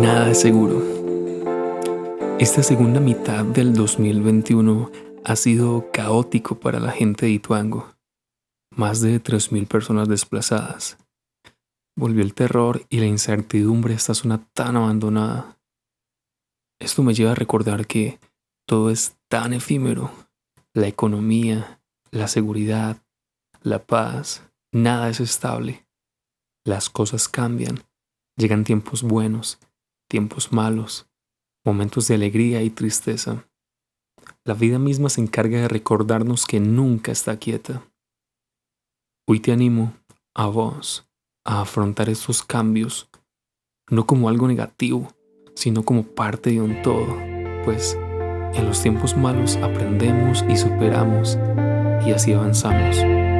Nada es seguro. Esta segunda mitad del 2021 ha sido caótico para la gente de Ituango. Más de 3.000 personas desplazadas. Volvió el terror y la incertidumbre a esta zona tan abandonada. Esto me lleva a recordar que todo es tan efímero. La economía, la seguridad, la paz, nada es estable. Las cosas cambian. Llegan tiempos buenos, tiempos malos, momentos de alegría y tristeza. La vida misma se encarga de recordarnos que nunca está quieta. Hoy te animo a vos a afrontar estos cambios, no como algo negativo, sino como parte de un todo, pues en los tiempos malos aprendemos y superamos y así avanzamos.